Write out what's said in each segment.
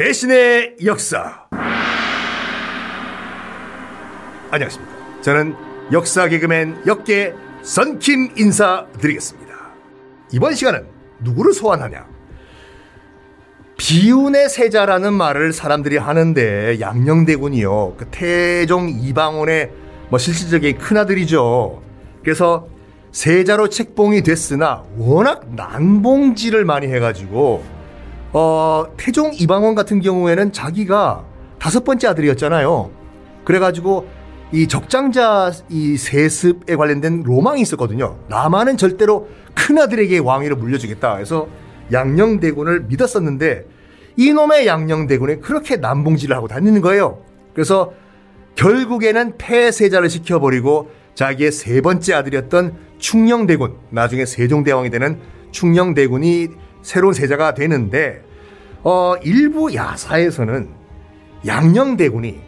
배신의 역사. 안녕하십니까. 저는 역사 개그맨 역계 선킴 인사드리겠습니다. 이번 시간은 누구를 소환하냐? 비운의 세자라는 말을 사람들이 하는데 양녕대군이요. 그 태종 이방원의 뭐 실질적인 큰아들이죠. 그래서 세자로 책봉이 됐으나 워낙 난봉질을 많이 해가지고 어, 태종 이방원 같은 경우에는 자기가 다섯 번째 아들이었잖아요. 그래가지고 이 적장자 이 세습에 관련된 로망이 있었거든요. 나만은 절대로 큰 아들에게 왕위를 물려주겠다. 해서 양녕대군을 믿었었는데 이놈의 양녕대군이 그렇게 남봉질을 하고 다니는 거예요. 그래서 결국에는 폐세자를 시켜버리고 자기의 세 번째 아들이었던 충녕대군, 나중에 세종대왕이 되는 충녕대군이 새로운 세자가 되는데 어, 일부 야사에서는 양녕대군이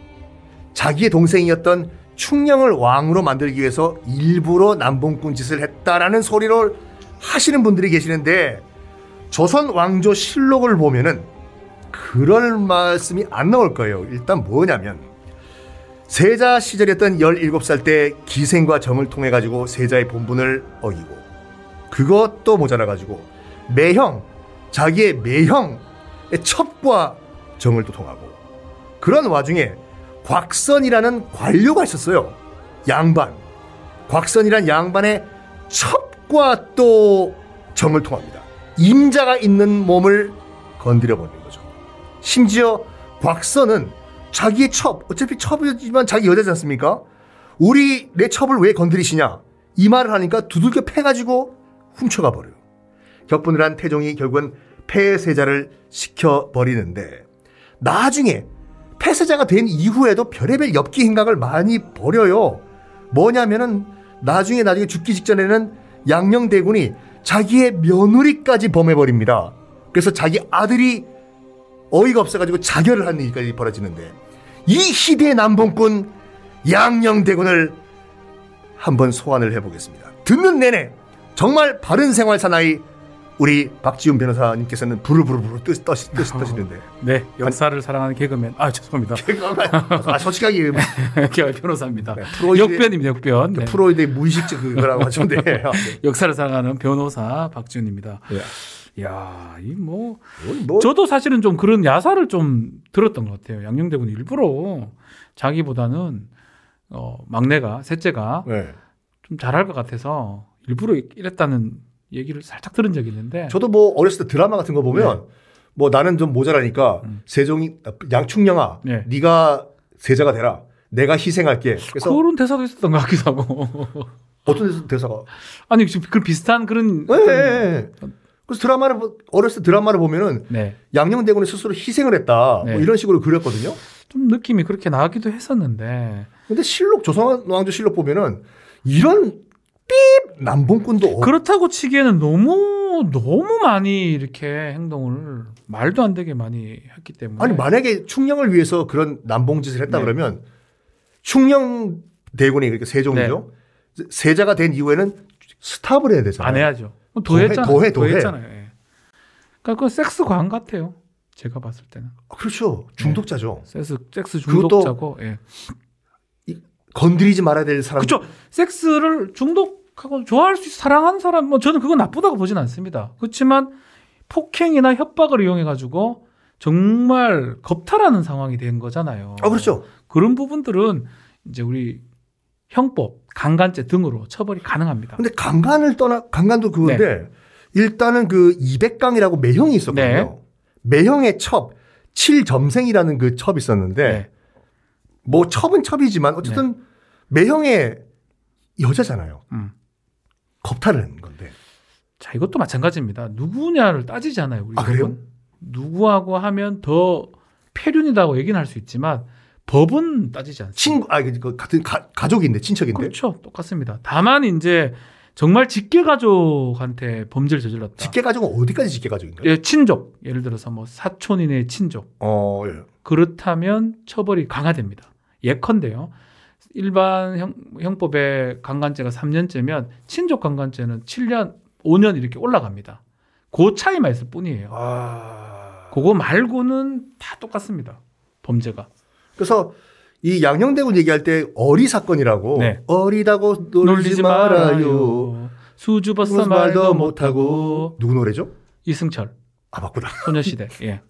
자기의 동생이었던 충녕을 왕으로 만들기 위해서 일부러 남봉꾼 짓을 했다라는 소리를 하시는 분들이 계시는데 조선 왕조 실록을 보면은 그럴 말씀이 안 나올 거예요. 일단 뭐냐면 세자 시절이었던 17살 때 기생과 정을 통해 가지고 세자의 본분을 어기고 그것도 모자라 가지고 매형 자기의 매형의 첩과 정을 또 통하고 그런 와중에 곽선이라는 관료가 있었어요. 양반. 곽선이란 양반의 첩과 또 정을 통합니다. 임자가 있는 몸을 건드려 버리는 거죠. 심지어 곽선은 자기의 첩, 어차피 첩이지만 자기 여자지 않습니까? 우리 내 첩을 왜 건드리시냐? 이 말을 하니까 두들겨 패가지고 훔쳐가 버려요. 격분을 한 태종이 결국은 폐세자를 시켜버리는데 나중에 폐쇄자가 된 이후에도 별의별 엽기 행각을 많이 벌여요. 뭐냐면은 나중에 나중에 죽기 직전에는 양녕대군이 자기의 며느리까지 범해버립니다. 그래서 자기 아들이 어이가 없어가지고 자결을 하는 일까지 벌어지는데 이 희대의 남봉꾼 양녕대군을 한번 소환을 해보겠습니다. 듣는 내내 정말 바른 생활 사나이 우리 박지훈 변호사님께서는 부르부르부르 뜨, 떠시, 뜨시, 떠시는데. 네, 역사를 사랑하는 개그맨. 아, 죄송합니다. 아, 솔직하게. 변호사입니다. 네, 역변입니다, 역변. 네. 프로이드의 무의식적 그거라고 하던데. 역사를 사랑하는 변호사 박지훈입니다. 네. 야, 이 뭐, 뭐, 저도 사실은 좀 그런 야사를 좀 들었던 것 같아요. 양녕대군 일부러 자기보다는 어, 막내가, 셋째가 네. 좀 잘할 것 같아서 일부러 이랬다는 얘기를 살짝 들은 적이 있는데 저도 뭐 어렸을 때 드라마 같은 거 보면 네. 뭐 나는 좀 모자라니까 음. 세종이 양충령아 네. 네가 세자가 되라 내가 희생할게 그래서 그런 대사도 있었던 것 같기도 하고 어떤 대사가 아니 지금 그 비슷한 그런 네, 네. 그래서 드라마를 어렸을 때 드라마를 보면은 네. 양녕대군이 스스로 희생을 했다 뭐 네. 이런 식으로 그렸거든요. 좀 느낌이 그렇게 나기도 했었는데. 근데 실록 조선 왕조 실록 보면은 이런 삐 남봉꾼도 그렇다고 치기에는 너무 너무 많이 이렇게 행동을 말도 안 되게 많이 했기 때문에 아니 만약에 충령을 위해서 그런 남봉짓을 했다 네. 그러면 충령 대군이 그러니까 세종이죠 네. 세자가 된 이후에는 스탑을 해야 되잖아요. 안 해야죠. 더 했잖아요. 더 해, 더 해. 했잖아요. 예. 그러니까 그 섹스 광 같아요. 제가 봤을 때는. 아, 그렇죠. 중독자죠. 네. 섹스 섹스 중독자고. 예. 건드리지 말아야 될 사람. 그렇죠. 섹스를 중독하고 좋아할 수 있어 사랑하는 사람 뭐 저는 그건 나쁘다고 보진 않습니다. 그렇지만 폭행이나 협박을 이용해 가지고 정말 겁탈하는 상황이 된 거잖아요. 아 그렇죠. 그런 부분들은 이제 우리 형법, 강간죄 등으로 처벌이 가능합니다. 근데 강간을 떠나 강간도 그건데 네. 일단은 그 200강이라고 매형이 있었거든요. 네. 매형의 첩, 칠점생이라는 그 첩이 있었는데 네. 뭐 첩은 첩이지만 어쨌든 네. 매형의 여자잖아요. 음. 겁탈을 건데. 자, 이것도 마찬가지입니다. 누구냐를 따지지 않아요. 우리 아, 그래요? 누구하고 하면 더 폐륜이라고 얘기는 할 수 있지만 법은 따지지 않습니다. 친구, 아, 그 같은 가, 가족인데, 친척인데. 그렇죠. 똑같습니다. 다만 이제 정말 직계 가족한테 범죄를 저질렀다. 직계 가족은 어디까지 직계 가족인가요? 예, 친족. 예를 들어서 뭐 사촌인의 친족. 어, 예. 그렇다면 처벌이 강화됩니다. 예컨대요. 일반 형, 형법의 강간죄가 3년째면 친족 강간죄는 7년, 5년 이렇게 올라갑니다. 그 차이만 있을 뿐이에요. 아... 그거 말고는 다 똑같습니다. 범죄가. 그래서 이 양형대군 얘기할 때 어리 사건이라고 네. 어리다고 놀리지, 말아요. 수줍어서 말도 못하고 누구 노래죠? 이승철 아 맞구나. 소녀시대. 예.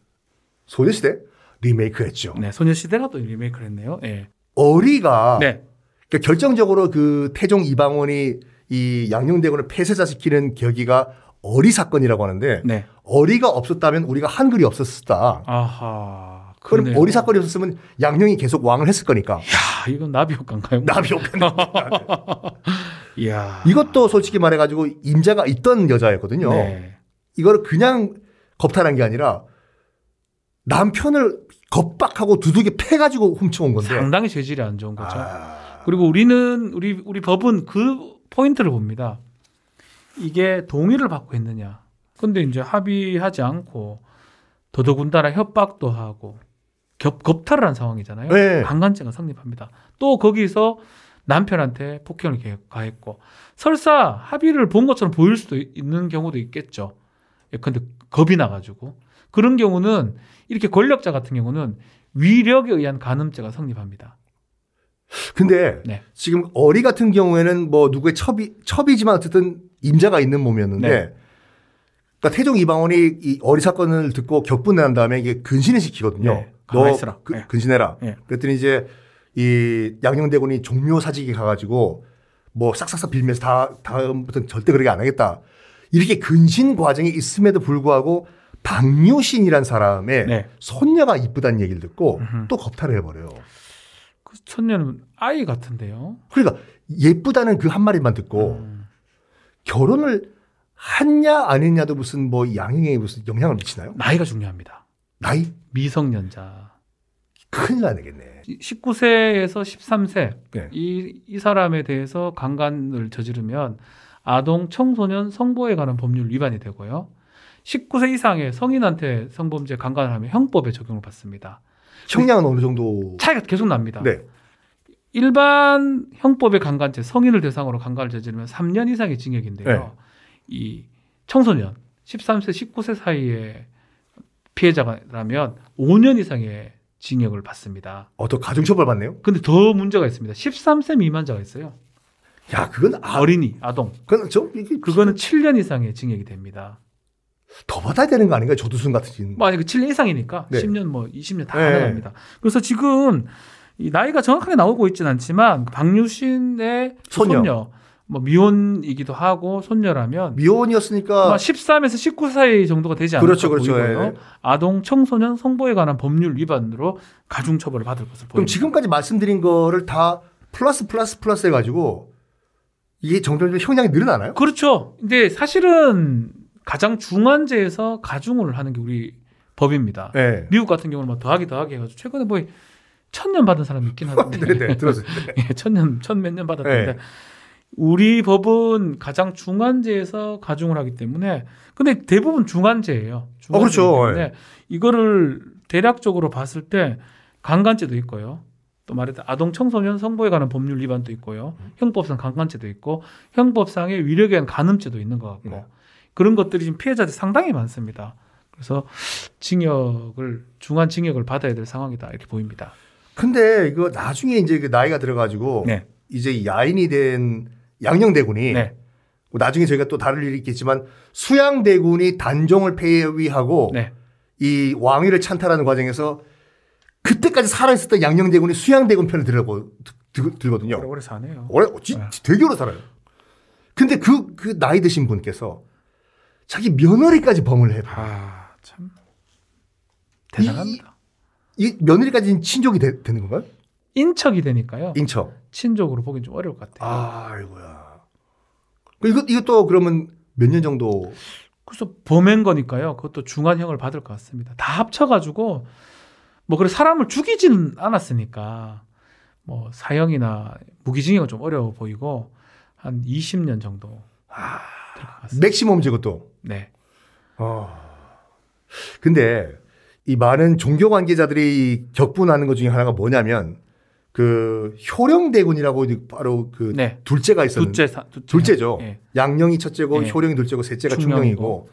소녀시대 리메이크했죠. 네, 소녀시대가 또 리메이크를 했네요. 예. 어리가 네. 그러니까 결정적으로 그 태종 이방원이 이 양녕대군을 폐쇄자시키는 계기가 어리 사건이라고 하는데 네. 어리가 없었다면 우리가 한글이 없었다. 아하. 그럼 그러네요. 어리 사건이 없었으면 양녕이 계속 왕을 했을 거니까. 야, 이건 나비 효과인가요? 나비 없는 이야. 이것도 솔직히 말해 가지고 임자가 있던 여자였거든요. 네. 이거를 그냥 겁탈한 게 아니라 남편을 겁박하고 두둑이 패가지고 훔쳐온 건데. 상당히 재질이 안 좋은 거죠. 아, 그리고 우리는 우리 우리 법은 그 포인트를 봅니다. 이게 동의를 받고 했느냐. 근데 이제 합의하지 않고 더더군다나 협박도 하고 겹, 겁탈을 한 상황이잖아요. 네. 강간죄가 성립합니다. 또 거기서 남편한테 폭행을 개- 가했고 설사 합의를 본 것처럼 보일 수도 있는 경우도 있겠죠. 예, 근데 겁이 나가지고 그런 경우는 이렇게 권력자 같은 경우는 위력에 의한 간음죄가 성립합니다. 근데 네. 지금 어리 같은 경우에는 뭐 누구의 첩이 첩이지만 어쨌든 임자가 있는 몸이었는데 네. 그러니까 태종 이방원이 이 어리 사건을 듣고 격분한 다음에 이게 근신을 시키거든요. 네. 가만히 있어라. 그- 네. 근신해라. 네. 그랬더니 이제 이 양녕대군이 종묘 사직에 가가지고 뭐 싹싹싹 빌면서 다 다음부터는 절대 그렇게 안 하겠다. 이렇게 근신 과정이 있음에도 불구하고 박유신이란 사람의 네. 손녀가 이쁘다는 얘기를 듣고 음흠. 또 겁탈을 해버려요. 그 천녀는 아이 같은데요. 그러니까 예쁘다는 그 한마디만 듣고 음. 결혼을 했냐 안 했냐도 무슨 뭐 양형에 무슨 영향을 미치나요? 나이가 중요합니다. 나이 미성년자. 큰일 나겠네. 19세에서 13세 네. 이, 이 사람에 대해서 강간을 저지르면 아동 청소년 성보에 관한 법률 위반이 되고요. 19세 이상의 성인한테 성범죄 강간을 하면 형법에 적용을 받습니다. 형량은 어느 정도? 차이가 계속 납니다. 네. 일반 형법의 강간죄 성인을 대상으로 강간을 저지르면 3년 이상의 징역인데요. 네. 이 청소년 13세 19세 사이에 피해자라면 5년 이상의 징역을 받습니다. 어또 가중처벌 받네요. 근데 더 문제가 있습니다. 13세 미만자가 있어요. 야 그건 아, 어린이, 아동. 그건 좀 이게 그거는 7년 이상의 징역이 됩니다. 더 받아야 되는 거 아닌가요? 조두순 같은 진. 만약에 7년 이상이니까 네. 10년 뭐 20년 다 네. 가능합니다. 그래서 지금 이 나이가 정확하게 나오고 있지는 않지만 박유신의 손녀. 손녀, 뭐 미혼이기도 하고 손녀라면 미혼이었으니까 아마 13에서 19 사이 정도가 되지 않을까 그렇죠, 그렇죠. 보이고요. 예. 아동 청소년 성보에 관한 법률 위반으로 가중 처벌을 받을 것을 보입니다. 그럼 지금까지 말씀드린 거를 다 플러스 플러스 플러스 해가지고 이게 점점 형량이 늘어나나요? 그렇죠. 근데 사실은 가장 중환제에서 가중을 하는 게 우리 법입니다. 네. 미국 같은 경우는 뭐 더하기 더하기 해가지고 최근에 뭐 천년 받은 사람이 있긴 하던데. 네네 들었어요. 예, 천년 천 몇 년 받았는데 네. 우리 법은 가장 중환제에서 가중을 하기 때문에 근데 대부분 중환제예요. 중환제이기 어, 그렇죠. 때문에 이거를 대략적으로 봤을 때 강간죄도 있고요. 또 말했던 아동 청소년 성보에 관한 법률 위반도 있고요. 형법상 강간죄도 있고 형법상의 위력에 의한 간음죄도 있는 것 같고 네. 그런 것들이 지금 피해자들이 상당히 많습니다. 그래서 징역을 중한 징역을 받아야 될 상황이다 이렇게 보입니다. 근데 이거 나중에 이제 그 나이가 들어가지고 네. 이제 야인이 된 양녕대군이 네. 뭐 나중에 저희가 또 다룰 일이 있겠지만 수양대군이 단종을 폐위하고 네. 이 왕위를 찬탈하는 과정에서 그때까지 살아있었던 양녕대군이 수양대군 편을 들고 들- 들거든요. 오래 오래 사네요. 오래 지- 네. 되게 오래 살아요. 근데 그, 그 나이 드신 분께서 자기 며느리까지 범을 해봐. 아, 참 대단합니다. 이 며느리까지는 친족이 되, 는 건가요? 인척이 되니까요. 인척. 친족으로 보긴 좀 어려울 것 같아요. 아이고야. 그 이거 이것도 그러면 몇 년 정도? 그래서 범행 거니까요. 그것도 중한형을 받을 것 같습니다. 다 합쳐가지고 뭐 그래 사람을 죽이지는 않았으니까 뭐 사형이나 무기징역은 좀 어려워 보이고 한 20년 정도 아. 맥시멈 제것도. 네. 어. 근데 이 많은 종교 관계자들이 격분하는 것 중에 하나가 뭐냐면 그 효령대군이라고 바로 그 네. 둘째가 있었는데 둘째 둘째죠. 예. 양령이 첫째고 예. 효령이 둘째고 셋째가 충령이고. 충령이고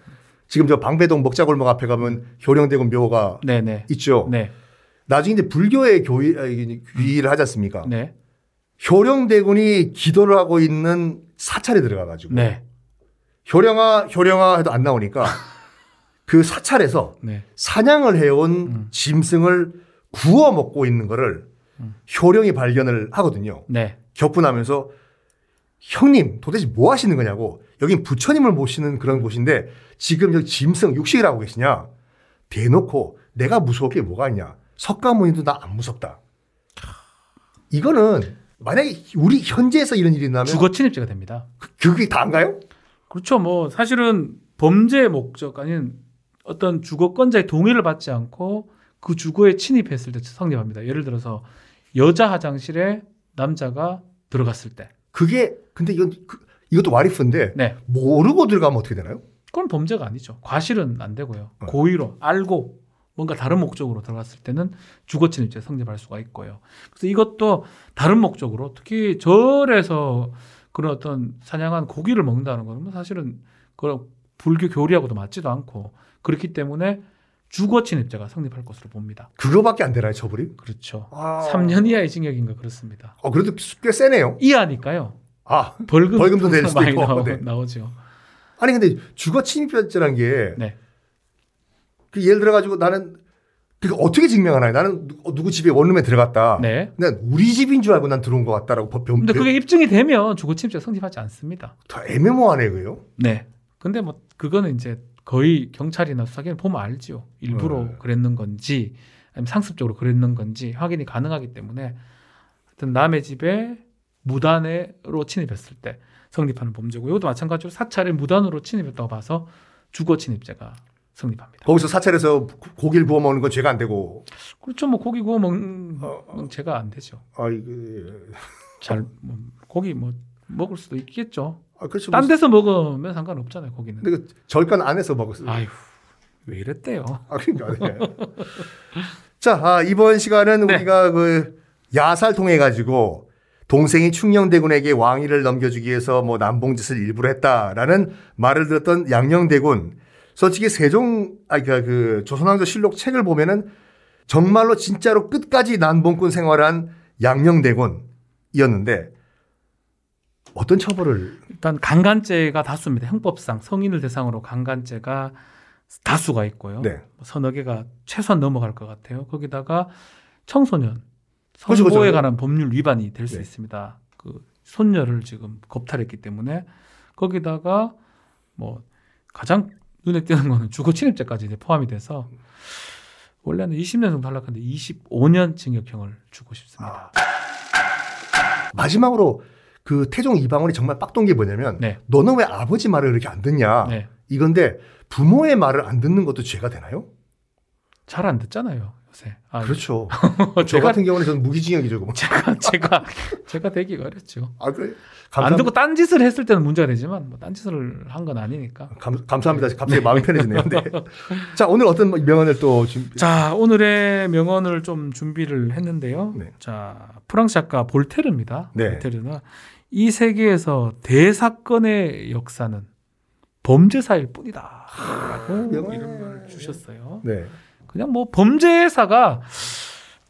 지금 저 방배동 먹자골목 앞에 가면 효령대군 묘가 네네. 있죠. 네. 나중에 이제 불교의 교의, 귀의를 하지 않습니까? 네. 효령대군이 기도를 하고 있는 사찰에 들어가 가지고. 네. 효령아, 효령아 해도 안 나오니까 그 사찰에서 네. 사냥을 해온 음. 짐승을 구워 먹고 있는 거를 음. 효령이 발견을 하거든요. 네. 격분하면서 형님 도대체 뭐 하시는 거냐고 여긴 부처님을 모시는 그런 곳인데 지금 여기 짐승 육식을 하고 계시냐 대놓고 내가 무서울 게 뭐가 있냐 석가모니도 나 안 무섭다 이거는 만약에 우리 현재에서 이런 일이 나면 주거 침입죄가 됩니다. 그, 그게 다인가요? 그렇죠. 뭐 사실은 범죄 목적 아닌 어떤 주거권자의 동의를 받지 않고 그 주거에 침입했을 때 성립합니다. 예를 들어서 여자 화장실에 남자가 들어갔을 때. 그게 근데 이건 그, 이것도 와리프인데 네. 모르고 들어가면 어떻게 되나요? 그건 범죄가 아니죠. 과실은 안 되고요. 어. 고의로 알고 뭔가 다른 목적으로 들어갔을 때는 주거 침입죄 성립할 수가 있고요. 그래서 이것도 다른 목적으로 특히 절에서 그런 어떤 사냥한 고기를 먹는다는 거는 뭐 사실은 그런 불교 교리하고도 맞지도 않고 그렇기 때문에 주거 침입죄가 성립할 것으로 봅니다. 그거밖에 안 되나요, 처벌이? 그렇죠. 아... 3년 이하의 징역인가 그렇습니다. 어, 그래도 꽤 세네요. 이하니까요. 아, 벌금 벌금도 낼 수도 있고 나오, 네. 나오죠. 아니 근데 주거 침입죄라는 게 네. 그 예를 들어 가지고 나는 그 어떻게 증명하나요? 나는 누구 집에 원룸에 들어갔다. 네. 난 우리 집인 줄 알고 난 들어온 것 같다라고 법 변. 근데 그게 입증이 되면 주거 침입죄 성립하지 않습니다. 더 애매모호하네 그요? 네. 근데 뭐 그거는 이제 거의 경찰이나 수사기관 보면 알죠. 일부러 네. 그랬는 건지 아니면 상습적으로 그랬는 건지 확인이 가능하기 때문에 하여튼 남의 집에 무단으로 침입했을 때 성립하는 범죄고 이것도 마찬가지로 사찰에 무단으로 침입했다고 봐서 주거 침입죄가 성립합니다. 거기서 사찰에서 고기를 구워 먹는 건 죄가 안 되고. 그렇죠. 뭐 고기 구워 먹는 어, 어. 죄가 안 되죠. 아, 예. 잘 뭐, 고기 뭐 먹을 수도 있겠죠. 아, 그렇죠. 딴 데서 먹으면 상관없잖아요, 고기는. 근데 그 절간 안에서 먹었어요. 아휴, 왜 이랬대요? 아, 그러니까. 네. 자, 아, 이번 시간은 네. 우리가 그 야살 통해 가지고 동생이 충녕대군에게 왕위를 넘겨주기 위해서 뭐 남봉짓을 일부러 했다라는 말을 들었던 양녕대군. 솔직히 세종, 아, 그러니까 그 조선왕조 실록 책을 보면은 정말로 진짜로 끝까지 남봉꾼 생활한 양녕대군이었는데 어떤 처벌을 일단 강간죄가 다수입니다. 형법상 성인을 대상으로 강간죄가 다수가 있고요. 네. 뭐 서너 개가 최소한 넘어갈 것 같아요. 거기다가 청소년 성보에 관한 법률 위반이 될수 네. 있습니다. 그 손녀를 지금 겁탈했기 때문에 거기다가 뭐 가장 눈에 띄는 거는 주거 침입죄까지 이제 포함이 돼서 원래는 20년 정도 탈락하는데 25년 징역형을 주고 싶습니다. 아. 마지막으로 그 태종 이방원이 정말 빡던 게 뭐냐면 네. 너는 왜 아버지 말을 이렇게 안 듣냐 네. 이건데 부모의 말을 안 듣는 것도 죄가 되나요? 잘 안 듣잖아요 요새. 아, 그렇죠. 저 같은 경우는 저는 무기징역이죠. 제가 제가 제가 되기가 어렵죠. 아 그래. 안 듣고 딴 짓을 했을 때는 문제가 되지만 뭐 딴 짓을 한 건 아니니까. 감, 감사합니다. 갑자기 마음이 편해지네요. 네. 자 오늘 어떤 명언을 또 준비? 자 오늘의 명언을 좀 준비를 했는데요. 네. 자 프랑스 작가 볼테르입니다. 네. 볼테르는 이 세계에서 대사건의 역사는 범죄사일 뿐이다. 라고 이런 말 주셨어요. 네. 그냥 뭐 범죄사가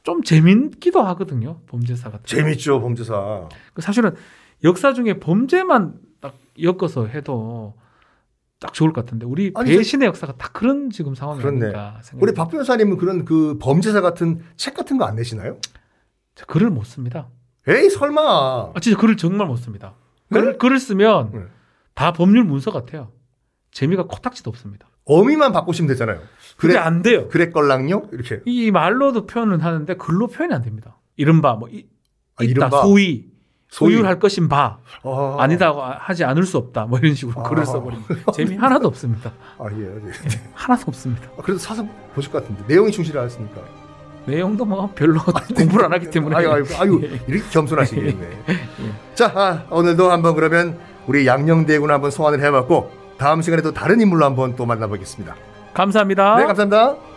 좀 재밌기도 하거든요. 범죄사가. 재밌죠, 범죄사. 그 사실은 역사 중에 범죄만 딱 엮어서 해도 딱 좋을 것 같은데 우리 아니, 배신의 역사가 다 그런 지금 상황이 아닌가 생각합니다. 우리 박 변호사님은 그런 그 범죄사 같은 책 같은 거 안 내시나요? 글을 못 씁니다. 에이 설마. 아 진짜 글을 정말 못 씁니다. 네? 글, 글을 쓰면 네. 다 법률 문서 같아요. 재미가 코딱지도 없습니다. 어미만 바꾸시면 되잖아요. 그래 안 돼요. 그랬걸랑요 이렇게. 이 말로도 표현을 하는데 글로 표현이 안 됩니다. 이른바 뭐 이, 아, 있다 이른바? 소위 소유할 것인 바 아. 아니다고 하지 않을 수 없다 뭐 이런 식으로 아. 글을 써버리면 재미 하나도 없습니다. 아 예, 예. 네, 하나도 없습니다. 아, 그래도 사서 보실 것 같은데 내용이 충실하셨으니까. 내용도 뭐 별로 공부를 안 하기 때문에. 아유, 아유, 아유 예. 이렇게 겸손하시겠네. 예. 자, 아, 오늘도 한번 그러면 우리 양녕대군 한번 소환을 해봤고 다음 시간에 또 다른 인물로 한번 또 만나보겠습니다. 감사합니다. 네, 감사합니다.